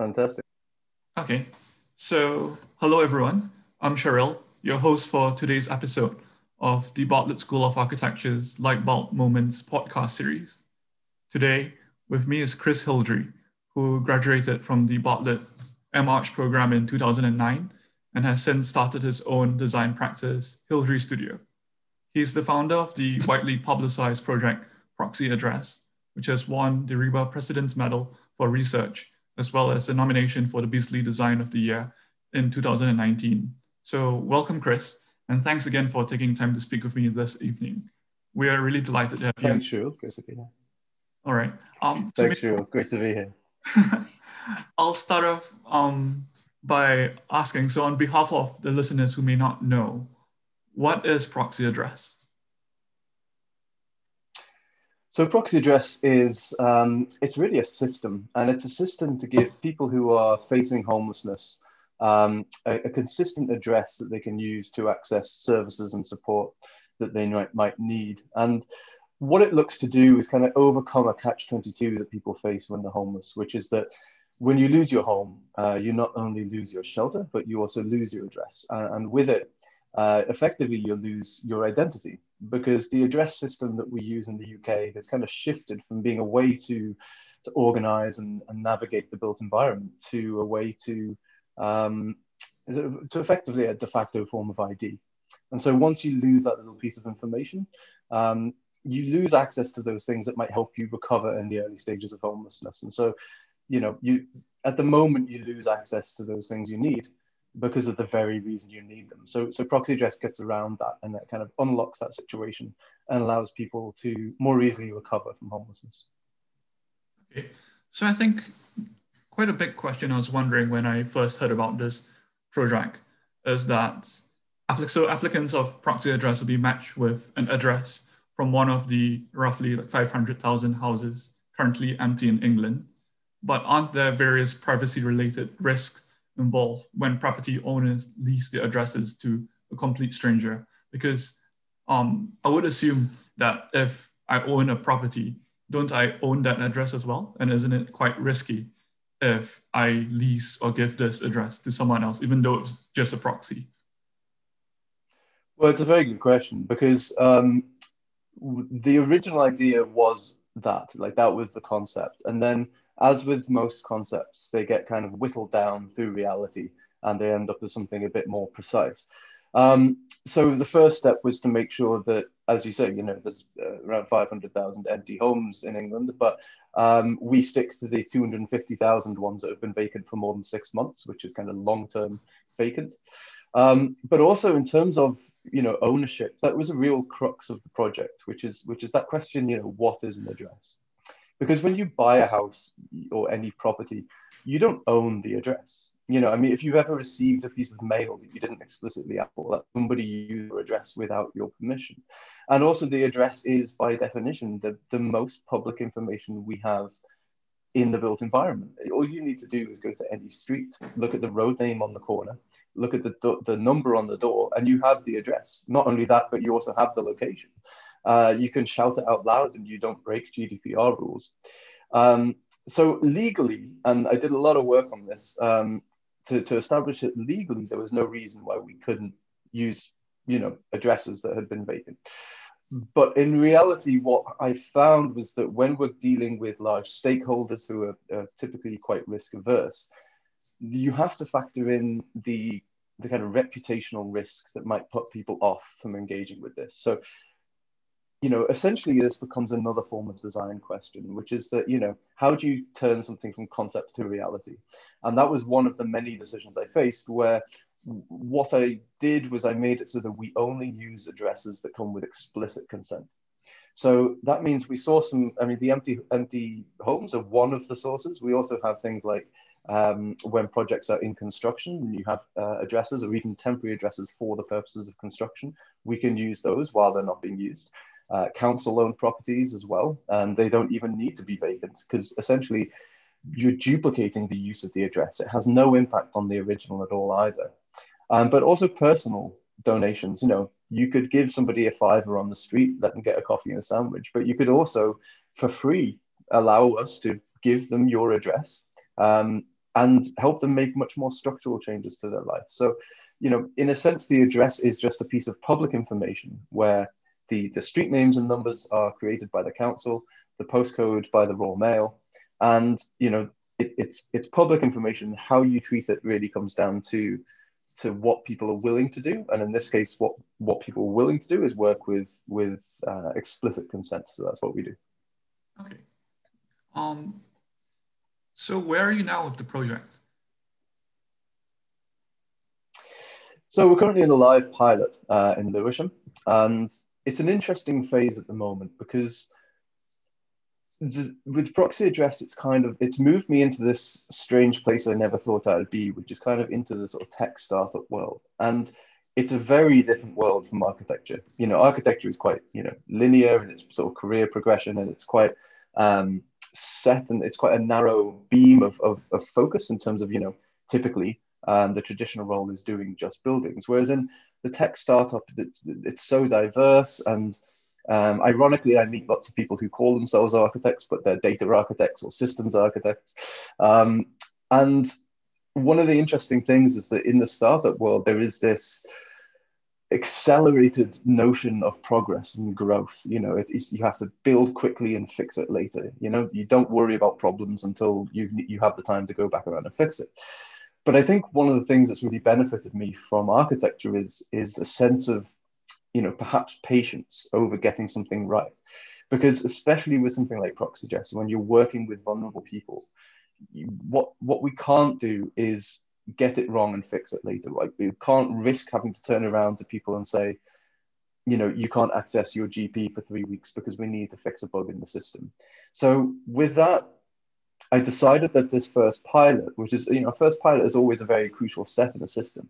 Fantastic. Okay. So, hello everyone. I'm Cheryl, your host for today's episode of the Bartlett School of Architecture's Lightbulb Moments podcast series. Today, with me is Chris Hildrey, who graduated from the Bartlett M.Arch program in 2009 and has since started his own design practice, Hildrey Studio. He's the founder of the widely publicized project Proxy Address, which has won the RIBA President's Medal for Research, as well as a nomination for the Beazley Design of the Year in 2019. So welcome, Chris, and thanks again for taking time to speak with me this evening. We are really delighted to have you. Thanks, Shul. Great to be here. All right. Um, Thanks, Shul. Great to be here. I'll start off um, by asking, so on behalf of the listeners who may not know, what is proxy address? So proxy address is um, it's really a system, and it's a system to give people who are facing homelessness um, a, a, consistent address that they can use to access services and support that they might, might need. And what it looks to do is kind of overcome a catch 22 that people face when they're homeless, which is that when you lose your home, uh, you not only lose your shelter, but you also lose your address. And with it, uh, effectively, you lose your identity because the address system that we use in the UK has kind of shifted from being a way to, to organize and, and navigate the built environment to a way to, um, to effectively a de facto form of ID. And so once you lose that little piece of information, um, you lose access to those things that might help you recover in the early stages of homelessness. And so, you know, you at the moment you lose access to those things you need because of the very reason you need them. So, so proxy address gets around that and that kind of unlocks that situation and allows people to more easily recover from homelessness. Okay. So I think quite a big question I was wondering when I first heard about this project is that so applicants of proxy address will be matched with an address from one of the roughly like 500,000 houses currently empty in England. But aren't there various privacy related risks involved when property owners lease their addresses to a complete stranger? Because um, I would assume that if I own a property, don't I own that address as well? And isn't it quite risky if I lease or give this address to someone else, even though it's just a proxy? Well, it's a very good question because um, the original idea was that, like, that was the concept. And then as with most concepts, they get kind of whittled down through reality and they end up as something a bit more precise. Um, so the first step was to make sure that, as you say, you know, there's uh, around 500,000 empty homes in England, but um, we stick to the 250,000 ones that have been vacant for more than six months, which is kind of long-term vacant. Um, but also in terms of you know ownership, that was a real crux of the project, which is which is that question, you know, what is an address? Because when you buy a house or any property you don't own the address. You know i mean if you've ever received a piece of mail that you didn't explicitly ask for that somebody used your address without your permission. And also the address is by definition the, the most public information we have in the built environment. All you need to do is go to any street look at the road name on the corner look at the, the number on the door and you have the address. Not only that but you also have the location uh, you can shout it out loud and you don't break GDPR rules. Um, so legally, and I did a lot of work on this, um, to, to establish it legally, there was no reason why we couldn't use, you know, addresses that had been vacant. But in reality, what I found was that when we're dealing with large stakeholders who are, are typically quite risk averse, you have to factor in the the kind of reputational risk that might put people off from engaging with this. So you know, essentially this becomes another form of design question, which is that, you know, how do you turn something from concept to reality? And that was one of the many decisions I faced where what I did was I made it so that we only use addresses that come with explicit consent. So that means we saw some, I mean, the empty, empty homes are one of the sources. We also have things like um, when projects are in construction, you have uh, addresses or even temporary addresses for the purposes of construction. We can use those while they're not being used uh, council owned properties as well. And they don't even need to be vacant because essentially you're duplicating the use of the address. It has no impact on the original at all either. Um, but also personal donations. You know, you could give somebody a fiver on the street, let them get a coffee and a sandwich, but you could also, for free, allow us to give them your address. Um, and help them make much more structural changes to their life. So, you know, in a sense, the address is just a piece of public information where the, the street names and numbers are created by the council, the postcode by the Royal Mail, and you know, it, it's it's public information. How you treat it really comes down to to what people are willing to do, and in this case, what what people are willing to do is work with with uh, explicit consent. So that's what we do. Okay. Um, so where are you now with the project? So we're currently in a live pilot uh, in Lewisham, and it's an interesting phase at the moment because the, with proxy address, it's kind of it's moved me into this strange place I never thought I'd be, which is kind of into the sort of tech startup world, and it's a very different world from architecture. You know, architecture is quite you know linear in its sort of career progression, and it's quite um, set and it's quite a narrow beam of, of, of focus in terms of, you know, typically um, the traditional role is doing just buildings. Whereas in the tech startup, it's, it's so diverse. And um, ironically, I meet lots of people who call themselves architects, but they're data architects or systems architects. Um, and one of the interesting things is that in the startup world, there is this accelerated notion of progress and growth. You know, you have to build quickly and fix it later. You know, you don't worry about problems until you you have the time to go back around and fix it. But I think one of the things that's really benefited me from architecture is is a sense of, you know, perhaps patience over getting something right, because especially with something like proxy address, when you're working with vulnerable people, what what we can't do is get it wrong and fix it later. Like we can't risk having to turn around to people and say, you know, you can't access your GP for three weeks because we need to fix a bug in the system. So with that, I decided that this first pilot, which is, you know, first pilot is always a very crucial step in the system.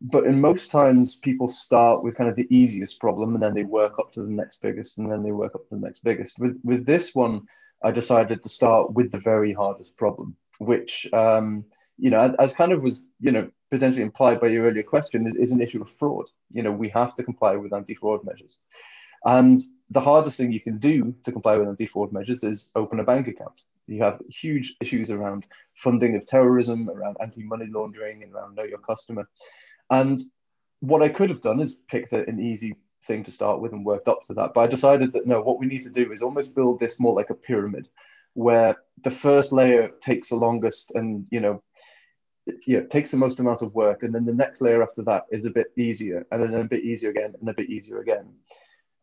But in most times, people start with kind of the easiest problem and then they work up to the next biggest and then they work up to the next biggest. With, with this one, I decided to start with the very hardest problem, which um, you know, as kind of was, you know, potentially implied by your earlier question, is, is an issue of fraud. You know, we have to comply with anti-fraud measures. And the hardest thing you can do to comply with anti-fraud measures is open a bank account. You have huge issues around funding of terrorism, around anti-money laundering, and around know your customer. And what I could have done is picked an easy thing to start with and worked up to that. But I decided that no, what we need to do is almost build this more like a pyramid, where the first layer takes the longest and you know you know, takes the most amount of work, and then the next layer after that is a bit easier, and then a bit easier again, and a bit easier again.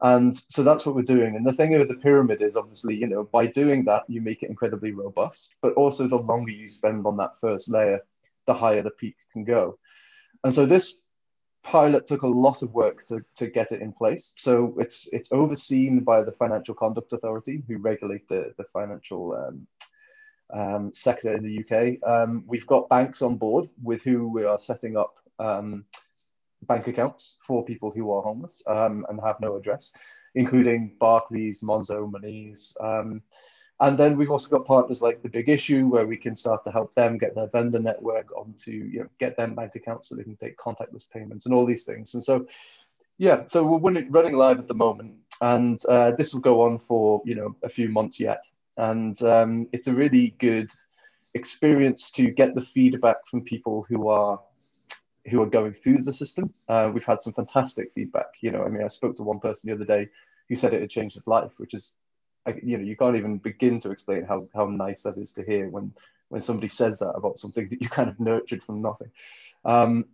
And so that's what we're doing. And the thing with the pyramid is obviously, you know, by doing that, you make it incredibly robust, but also the longer you spend on that first layer, the higher the peak can go. And so this pilot took a lot of work to, to get it in place. So it's it's overseen by the Financial Conduct Authority, who regulate the, the financial um, um, sector in the UK. Um, we've got banks on board with who we are setting up um, bank accounts for people who are homeless um, and have no address, including Barclays, Monzo, Monese. Um, and then we've also got partners like the Big Issue, where we can start to help them get their vendor network onto, you know, get them bank accounts so they can take contactless payments and all these things. And so, yeah, so we're running live at the moment, and uh, this will go on for you know a few months yet and um, it's a really good experience to get the feedback from people who are who are going through the system. Uh, we've had some fantastic feedback. You know, I mean, I spoke to one person the other day who said it had changed his life, which is, you know, you can't even begin to explain how how nice that is to hear when when somebody says that about something that you kind of nurtured from nothing. Um,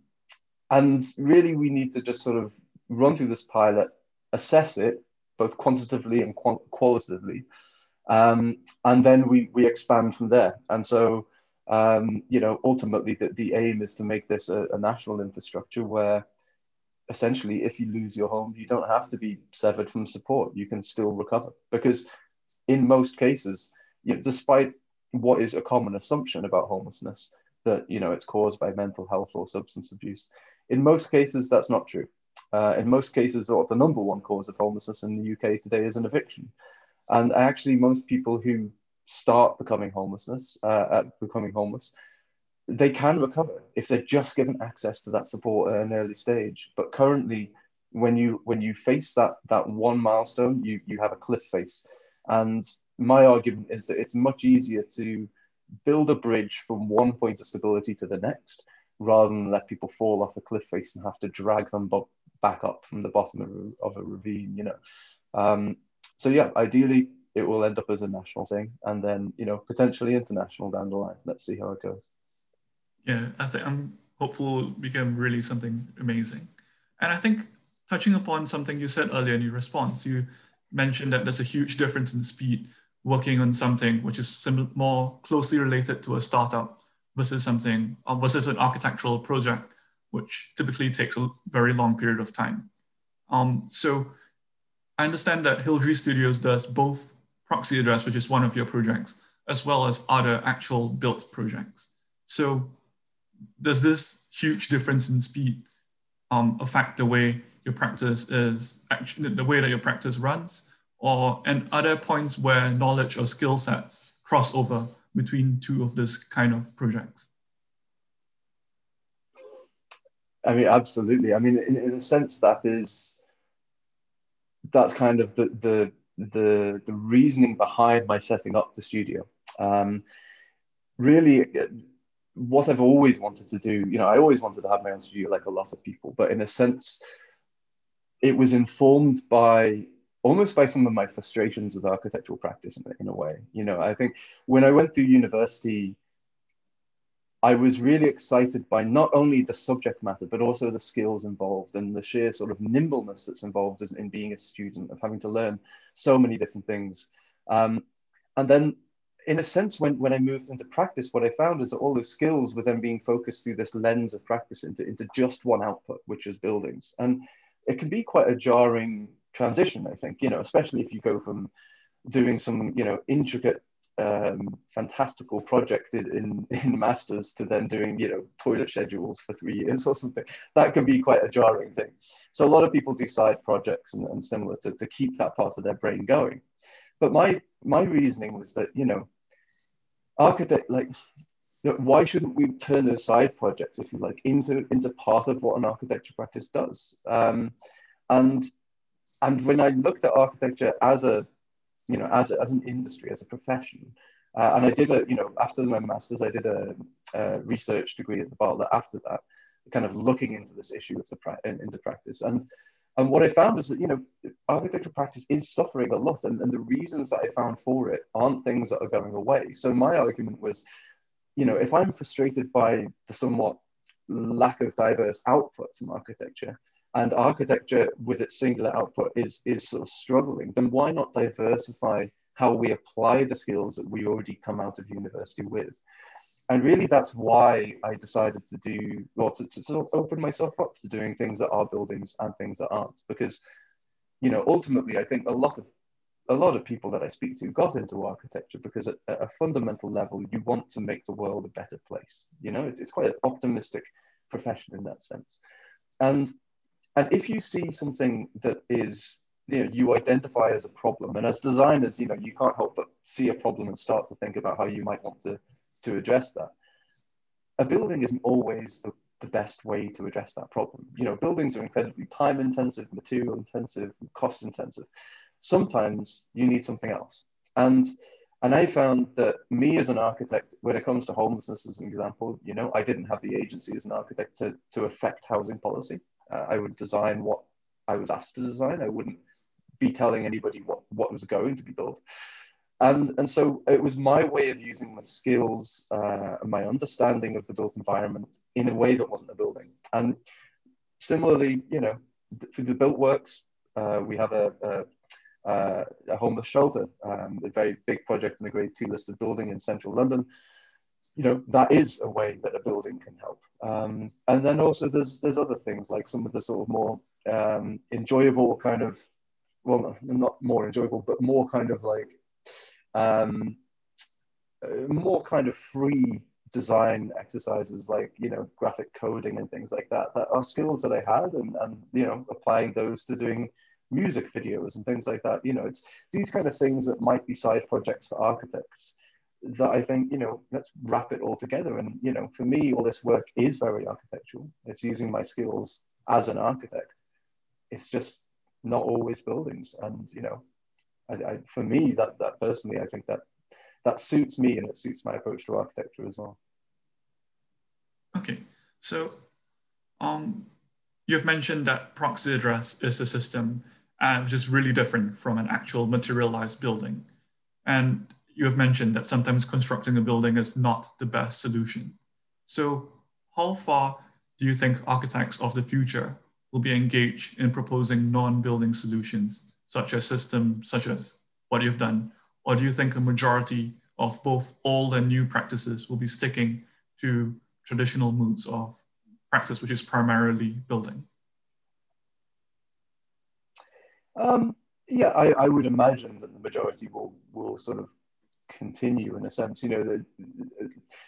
and really, we need to just sort of run through this pilot, assess it both quantitatively and qualitatively, um, and then we we expand from there. And so, um, you know, ultimately, the, the aim is to make this a, a, national infrastructure where, essentially, if you lose your home, you don't have to be severed from support. You can still recover because, in most cases, you know, despite what is a common assumption about homelessness that you know it's caused by mental health or substance abuse, in most cases that's not true. Uh, in most cases, the number one cause of homelessness in the UK today is an eviction. And actually, most people who start becoming homelessness, uh, becoming homeless, they can recover if they're just given access to that support at an early stage. But currently, when you when you face that that one milestone, you you have a cliff face. And my argument is that it's much easier to build a bridge from one point of stability to the next, rather than let people fall off a cliff face and have to drag them back up from the bottom of a, of a ravine. You know, um, so yeah, ideally it will end up as a national thing, and then you know potentially international down the line. Let's see how it goes. Yeah, I think I'm hopeful it'll become really something amazing. And I think touching upon something you said earlier in your response, you mentioned that there's a huge difference in speed working on something which is sim- more closely related to a startup versus something uh, versus an architectural project, which typically takes a very long period of time. Um, so I understand that Hildrey Studios does both proxy address, which is one of your projects, as well as other actual built projects. So does this huge difference in speed um, affect the way your practice is actually the way that your practice runs or and other points where knowledge or skill sets cross over between two of this kind of projects i mean absolutely i mean in, in a sense that is that's kind of the the the, the reasoning behind my setting up the studio um, really what I've always wanted to do, you know, I always wanted to have my own studio like a lot of people, but in a sense, it was informed by almost by some of my frustrations with architectural practice in, in a way. You know, I think when I went through university, I was really excited by not only the subject matter, but also the skills involved and the sheer sort of nimbleness that's involved in being a student, of having to learn so many different things. Um, and then in a sense, when, when I moved into practice, what I found is that all those skills were then being focused through this lens of practice into, into just one output, which is buildings. And it can be quite a jarring transition, I think, you know, especially if you go from doing some, you know, intricate, um, fantastical project in, in masters to then doing, you know, toilet schedules for three years or something. That can be quite a jarring thing. So a lot of people do side projects and, and similar to, to keep that part of their brain going. But my my reasoning was that, you know, architect like why shouldn't we turn those side projects, if you like, into into part of what an architecture practice does? Um, and and when I looked at architecture as a, you know, as as an industry, as a profession, uh, and I did a, you know, after my masters, I did a, a, research degree at the Bartlett after that, kind of looking into this issue of the pra- into practice, and and what I found is that, you know, architectural practice is suffering a lot. And, and the reasons that I found for it aren't things that are going away. So my argument was, you know, if I'm frustrated by the somewhat lack of diverse output from architecture, and architecture with its singular output is, is sort of struggling, then why not diversify how we apply the skills that we already come out of university with? and really that's why I decided to do well to, to, to, open myself up to doing things that are buildings and things that aren't because you know ultimately I think a lot of a lot of people that I speak to got into architecture because at, at a fundamental level you want to make the world a better place you know it's, it's quite an optimistic profession in that sense and and if you see something that is you know you identify as a problem and as designers you know you can't help but see a problem and start to think about how you might want to to address that. A building isn't always the, the best way to address that problem. You know, buildings are incredibly time intensive, material intensive, cost intensive. Sometimes you need something else. And and I found that me as an architect, when it comes to homelessness as an example, you know, I didn't have the agency as an architect to, to affect housing policy. Uh, I would design what I was asked to design. I wouldn't be telling anybody what, what was going to be built. And and so it was my way of using my skills uh, and my understanding of the built environment in a way that wasn't a building. And similarly you know for the built works uh, we have a, a, a homeless shelter um, a very big project in a grade two listed building in central london you know that is a way that a building can help. Um, and then also there's there's other things like some of the sort of more um, enjoyable kind of well not more enjoyable but more kind of like um, uh, more kind of free design exercises like you know graphic coding and things like that that are skills that I had and, and you know applying those to doing music videos and things like that. You know it's these kind of things that might be side projects for architects that I think you know let's wrap it all together. And you know for me all this work is very architectural. It's using my skills as an architect. It's just not always buildings. And you know I, I, for me, that that personally, I think that that suits me and it suits my approach to architecture as well. Okay, so um, you've mentioned that proxy address is a system uh, which is really different from an actual materialized building. And you have mentioned that sometimes constructing a building is not the best solution. So how far do you think architects of the future will be engaged in proposing non-building solutions, such as systems such as what you've done? Or do you think a majority of both old and new practices will be sticking to traditional modes of practice, which is primarily building? Um, yeah, I, I, would imagine that the majority will will sort of continue in a sense. You know, the,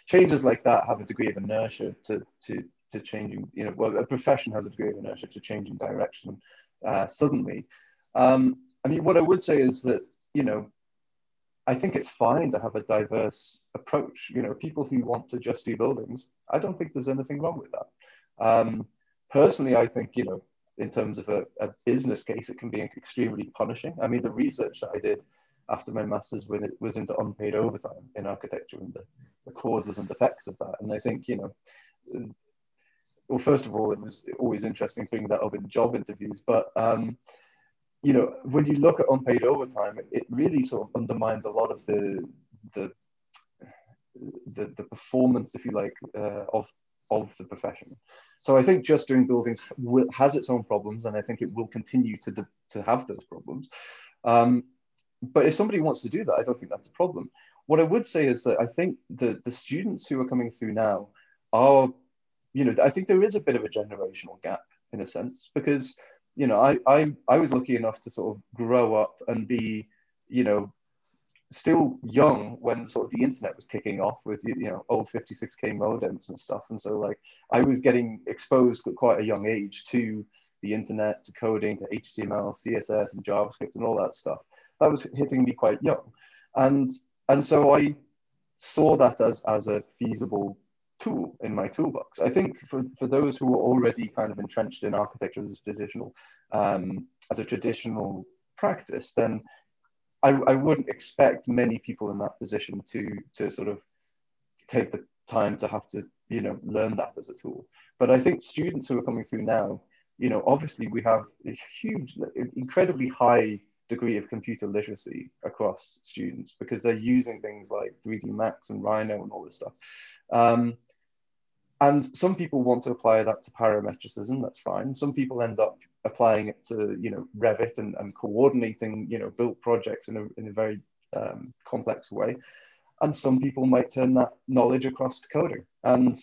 changes like that have a degree of inertia to to to changing. You know, well, a profession has a degree of inertia to changing direction uh, suddenly. Um, I mean, what I would say is that you know, I think it's fine to have a diverse approach. You know, people who want to just do buildings, I don't think there's anything wrong with that. Um, personally, I think you know in terms of a, a, business case, it can be extremely punishing. I mean, the research that I did after my master's when it was into unpaid overtime in architecture and the, the causes and effects of that. And I think, you know, well, first of all, it was always interesting bringing that up in job interviews, but um, you know, when you look at unpaid overtime, it, really sort of undermines a lot of the the the, the performance, if you like, uh, of of the profession. So I think just doing buildings has its own problems, and I think it will continue to, to have those problems. Um, but if somebody wants to do that, I don't think that's a problem. What I would say is that I think the, the students who are coming through now are, you know, I think there is a bit of a generational gap in a sense, because, you know, I, I, I was lucky enough to sort of grow up and be, you know, still young when sort of the internet was kicking off with you know old 56k modems and stuff and so like i was getting exposed at quite a young age to the internet to coding to html css and javascript and all that stuff that was hitting me quite young and and so i saw that as as a feasible tool in my toolbox i think for, for those who are already kind of entrenched in architecture as a traditional um, as a traditional practice then I, I wouldn't expect many people in that position to to sort of take the time to have to you know learn that as a tool. But I think students who are coming through now, you know, obviously we have a huge, incredibly high degree of computer literacy across students because they're using things like 3D Max and Rhino and all this stuff. Um, and some people want to apply that to parametricism, that's fine. Some people end up applying it to, you know, Revit and, and coordinating, you know, built projects in a, in a very um, complex way. And some people might turn that knowledge across to coding. And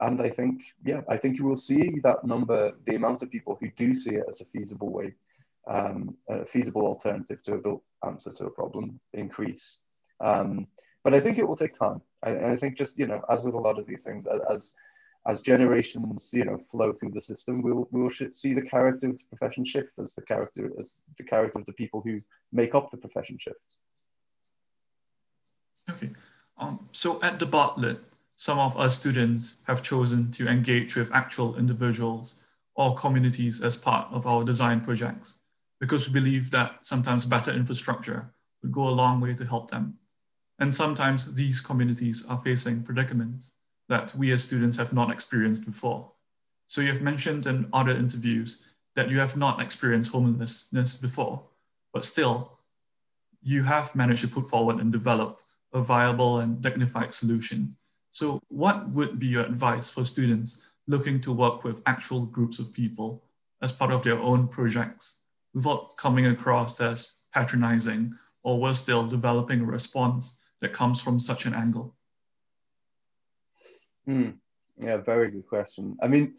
and I think, yeah, I think you will see that number, the amount of people who do see it as a feasible way, um, a feasible alternative to a built answer to a problem increase. Um, but I think it will take time. I, I, think just, you know, as with a lot of these things, as as generations you know flow through the system we'll we'll see the character of the profession shift as the character as the character of the people who make up the profession shifts okay um, so at the bartlett some of our students have chosen to engage with actual individuals or communities as part of our design projects because we believe that sometimes better infrastructure would go a long way to help them and sometimes these communities are facing predicaments that we as students have not experienced before. So you have mentioned in other interviews that you have not experienced homelessness before, but still you have managed to put forward and develop a viable and dignified solution. So what would be your advice for students looking to work with actual groups of people as part of their own projects without coming across as patronizing or we're still developing a response that comes from such an angle? Mm, yeah, very good question. I mean,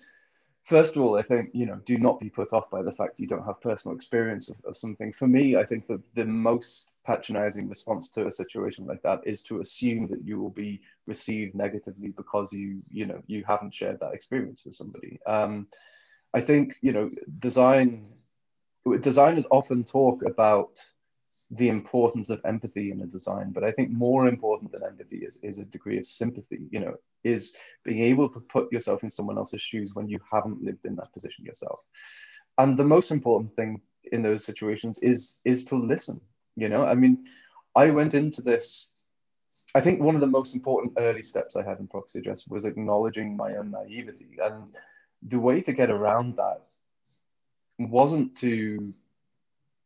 first of all, I think, you know, do not be put off by the fact you don't have personal experience of, of something. For me, I think that the most patronizing response to a situation like that is to assume that you will be received negatively because you, you know, you haven't shared that experience with somebody. Um, I think, you know, design, designers often talk about the importance of empathy in a design but i think more important than empathy is, is a degree of sympathy you know is being able to put yourself in someone else's shoes when you haven't lived in that position yourself and the most important thing in those situations is is to listen you know i mean i went into this I think one of the most important early steps I had in proxy address was acknowledging my own naivety. And the way to get around that wasn't to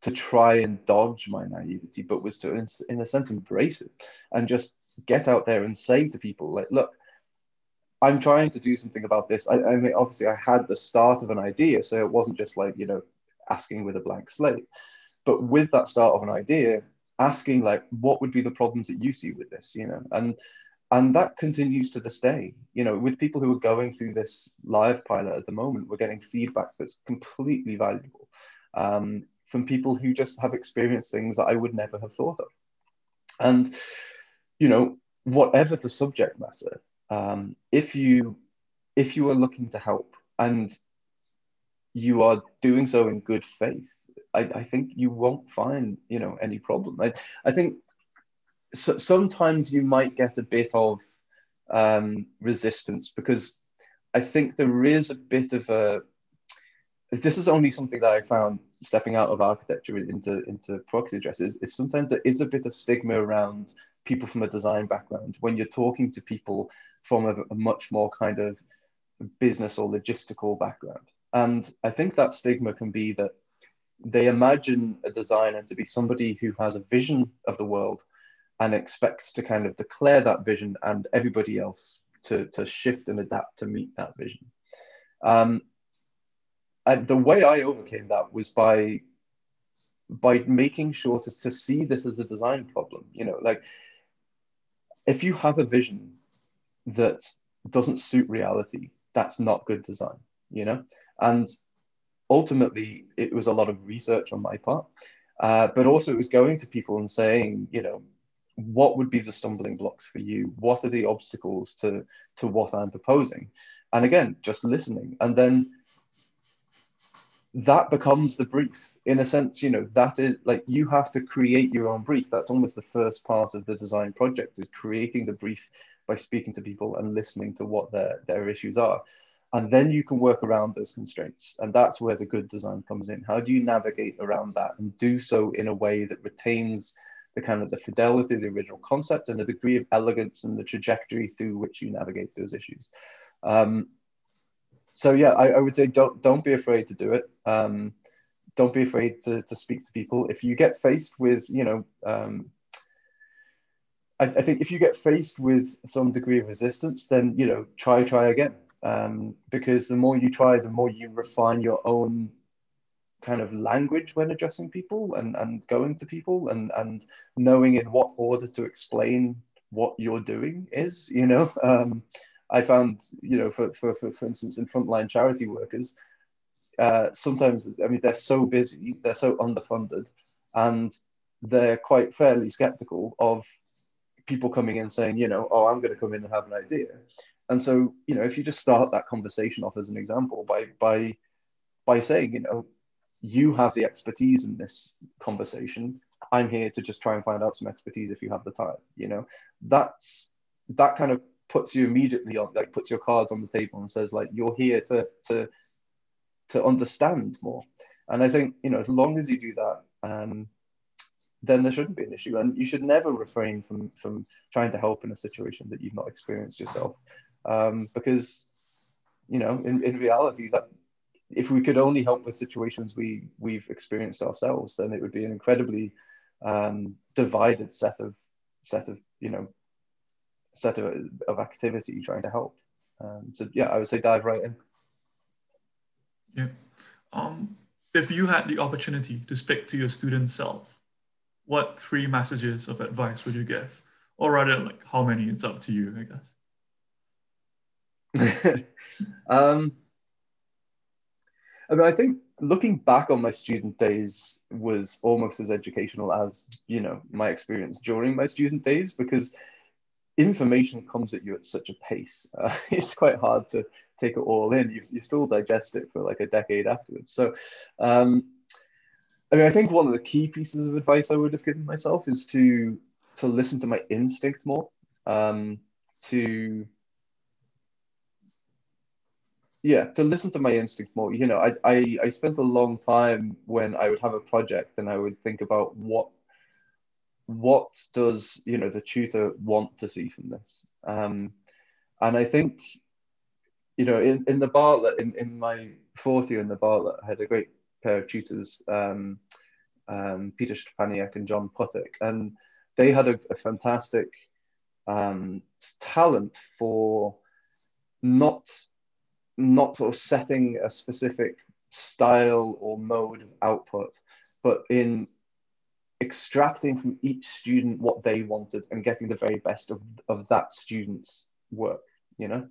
to try and dodge my naivety, but was to, in, in a sense, embrace it and just get out there and say to people, like, look, I'm trying to do something about this. I, I mean, obviously, I had the start of an idea, so it wasn't just like you know asking with a blank slate, but with that start of an idea, asking like, what would be the problems that you see with this, you know, and and that continues to this day. You know, with people who are going through this live pilot at the moment, we're getting feedback that's completely valuable um, from people who just have experienced things that I would never have thought of, and you know, whatever the subject matter um, if you if you are looking to help and you are doing so in good faith, I, I think you won't find you know any problem. I, I think so, sometimes you might get a bit of um, resistance because I think there is a bit of a. This is only something that I found stepping out of architecture into into proxy addresses. Is sometimes there is a bit of stigma around people from a design background when you're talking to people from a, a much more kind of business or logistical background. And I think that stigma can be that they imagine a designer to be somebody who has a vision of the world and expects to kind of declare that vision and everybody else to, to shift and adapt to meet that vision. Um, and the way I overcame that was by by making sure to, to see this as a design problem. You know, like if you have a vision that doesn't suit reality, that's not good design, you know? And ultimately, it was a lot of research on my part, uh, but also it was going to people and saying, you know, what would be the stumbling blocks for you? What are the obstacles to, to what I'm proposing? And again, just listening. And then that becomes the brief in a sense you know that is like you have to create your own brief that's almost the first part of the design project is creating the brief by speaking to people and listening to what their, their issues are. And then you can work around those constraints. And that's where the good design comes in. How do you navigate around that and do so in a way that retains the kind of the fidelity of the original concept and a degree of elegance and the trajectory through which you navigate those issues. Um, so yeah, I, I, would say don't don't be afraid to do it. Um, don't be afraid to, to speak to people. If you get faced with, you know, um, I, I, think if you get faced with some degree of resistance, then you know try try again. Um, because the more you try, the more you refine your own kind of language when addressing people and, and going to people and, and knowing in what order to explain what you're doing is, you know. Um, I found, you know, for, for, for, for instance, in frontline charity workers, uh, sometimes, I mean, they're so busy, they're so underfunded, and they're quite fairly skeptical of people coming in saying, you know, oh, I'm going to come in and have an idea. And so, you know, if you just start that conversation off as an example by by by saying, you know, you have the expertise in this conversation. I'm here to just try and find out some expertise if you have the time. You know, that's that kind of puts you immediately on like puts your cards on the table and says like you're here to to to understand more. And I think you know as long as you do that, um, then there shouldn't be an issue. And you should never refrain from from trying to help in a situation that you've not experienced yourself, um, because you know in, in reality that if we could only help with situations we we've experienced ourselves, then it would be an incredibly um, divided set of set of you know set of, of activity trying to help. Um, so yeah, I would say dive right in. Yeah. Um, if you had the opportunity to speak to your student self what three messages of advice would you give? Or rather, like how many? It's up to you, I guess. um, I mean, I think looking back on my student days was almost as educational as you know my experience during my student days because information comes at you at such a pace. Uh, it's quite hard to take it all in. You, you still digest it for like a decade afterwards. So, um, I mean, I think one of the key pieces of advice I would have given myself is to to listen to my instinct more. Um, to yeah, to listen to my instinct more. You know, I, I I spent a long time when I would have a project and I would think about what what does you know the tutor want to see from this? Um, and I think you know in, in the Bartlett in, in my fourth year in the Bartlett, I had a great pair of tutors, um, um, Peter Szczepaniak and John Puttick, and they had a, a fantastic um, talent for not not sort of setting a specific style or mode of output, but in extracting from each student what they wanted and getting the very best of, of that student's work, you know?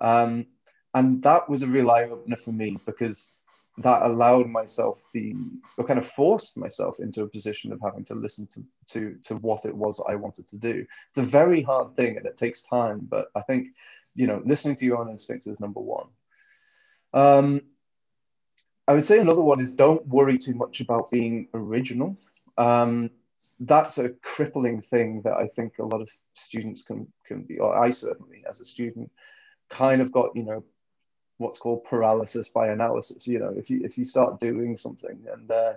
Um, and that was a real eye opener for me because that allowed myself the, or kind of forced myself into a position of having to listen to, to, to what it was I wanted to do. It's a very hard thing and it takes time, but I think, you know, listening to your own instincts is number one. Um, I would say another one is don't worry too much about being original. Um, that's a crippling thing that I think a lot of students can can be, or I certainly as a student kind of got, you know, what's called paralysis by analysis. You know, if you if you start doing something and uh,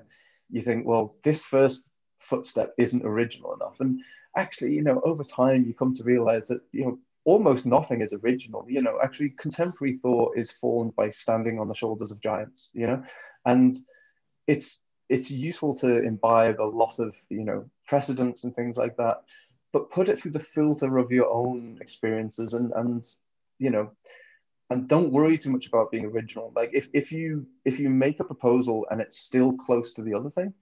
you think, well, this first footstep isn't original enough, and actually, you know, over time you come to realize that you know almost nothing is original. You know, actually, contemporary thought is formed by standing on the shoulders of giants. You know, and it's it's useful to imbibe a lot of you know precedents and things like that, but put it through the filter of your own experiences and and you know and don't worry too much about being original like if, if you if you make a proposal and it's still close to the other thing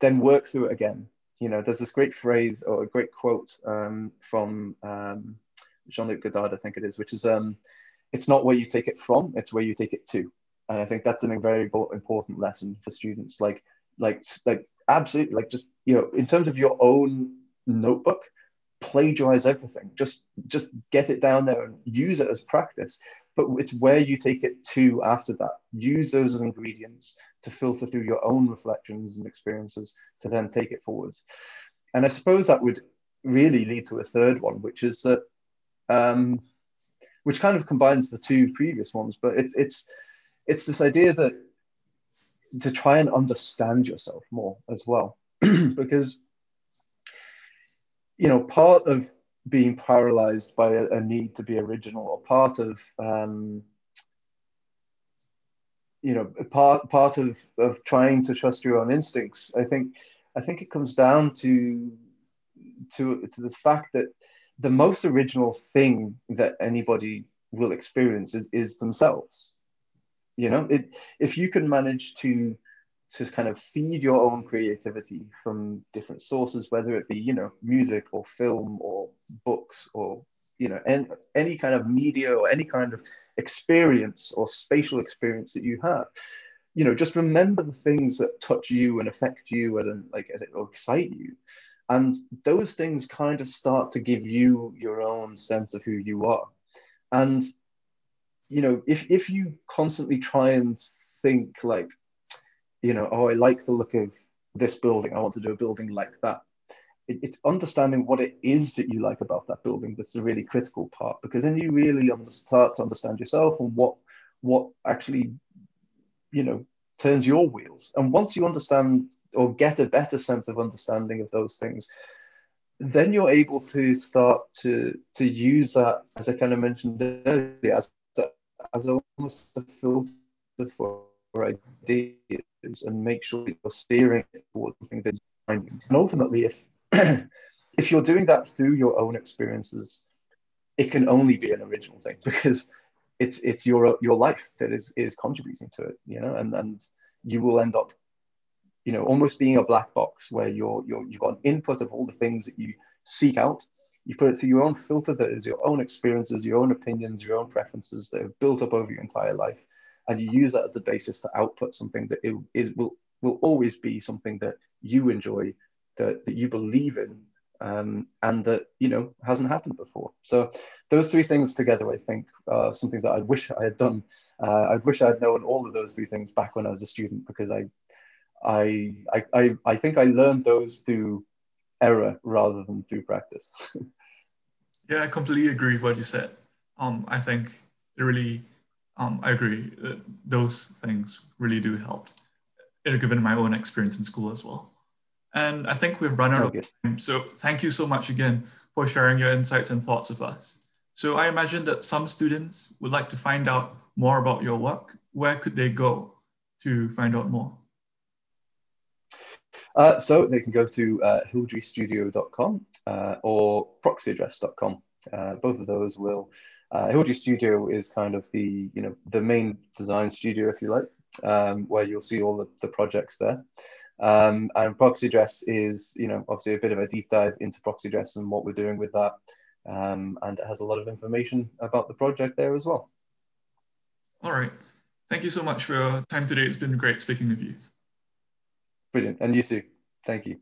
then work through it again you know there's this great phrase or a great quote um, from um, jean-luc godard i think it is which is um, it's not where you take it from it's where you take it to and i think that's an very important lesson for students like like like absolutely like just you know in terms of your own notebook plagiarize everything just just get it down there and use it as practice but it's where you take it to after that. Use those as ingredients to filter through your own reflections and experiences to then take it forward. And I suppose that would really lead to a third one, which is that, um, which kind of combines the two previous ones, but it's it's it's this idea that to try and understand yourself more as well, because you know part of being paralyzed by a, a, need to be original or part of um, you know part part of, of trying to trust your own instincts i think i think it comes down to to to the fact that the most original thing that anybody will experience is, is themselves you know it if you can manage to to kind of feed your own creativity from different sources, whether it be, you know, music or film or books or, you know, any, any kind of media or any kind of experience or spatial experience that you have. You know, just remember the things that touch you and affect you and like or excite you. And those things kind of start to give you your own sense of who you are. And, you know, if, if you constantly try and think like, you know, oh, I like the look of this building. I want to do a building like that. It, it's understanding what it is that you like about that building that's the really critical part, because then you really start to understand yourself and what what actually, you know, turns your wheels. And once you understand or get a better sense of understanding of those things, then you're able to start to to use that, as I kind of mentioned earlier, as as almost a filter for ideas and make sure you're steering towards something that you're finding. And ultimately, if if you're doing that through your own experiences, it can only be an original thing because it's it's your your life that is is contributing to it, you know, and and you will end up, you know, almost being a black box where you're you're you've got an input of all the things that you seek out. You put it through your own filter that is your own experiences, your own opinions, your own preferences that have built up over your entire life and you use that as a basis to output something that it is will will always be something that you enjoy, that that you believe in, um, and that you know hasn't happened before. So those three things together, I think, are something that I wish I had done. Uh, I wish I had known all of those three things back when I was a student because I, I, I, I, think I learned those through error rather than through practice. yeah, I completely agree with what you said. Um, I think it really um, I agree. Uh, those things really do help, uh, given my own experience in school as well. And I think we've run out of time. So thank you so much again for sharing your insights and thoughts with us. So I imagine that some students would like to find out more about your work. Where could they go to find out more? Uh, so they can go to uh, hildreystudio.com uh, or proxyaddress.com. Uh, both of those will. Uh, Hildrey Studio is kind of the you know the main design studio, if you like, um, where you'll see all the, the projects there. Um, and ProxyAddress is you know obviously a bit of a deep dive into ProxyAddress and what we're doing with that, um, and it has a lot of information about the project there as well. All right. Thank you so much for your time today. It's been great speaking with you. Brilliant. And you too. Thank you.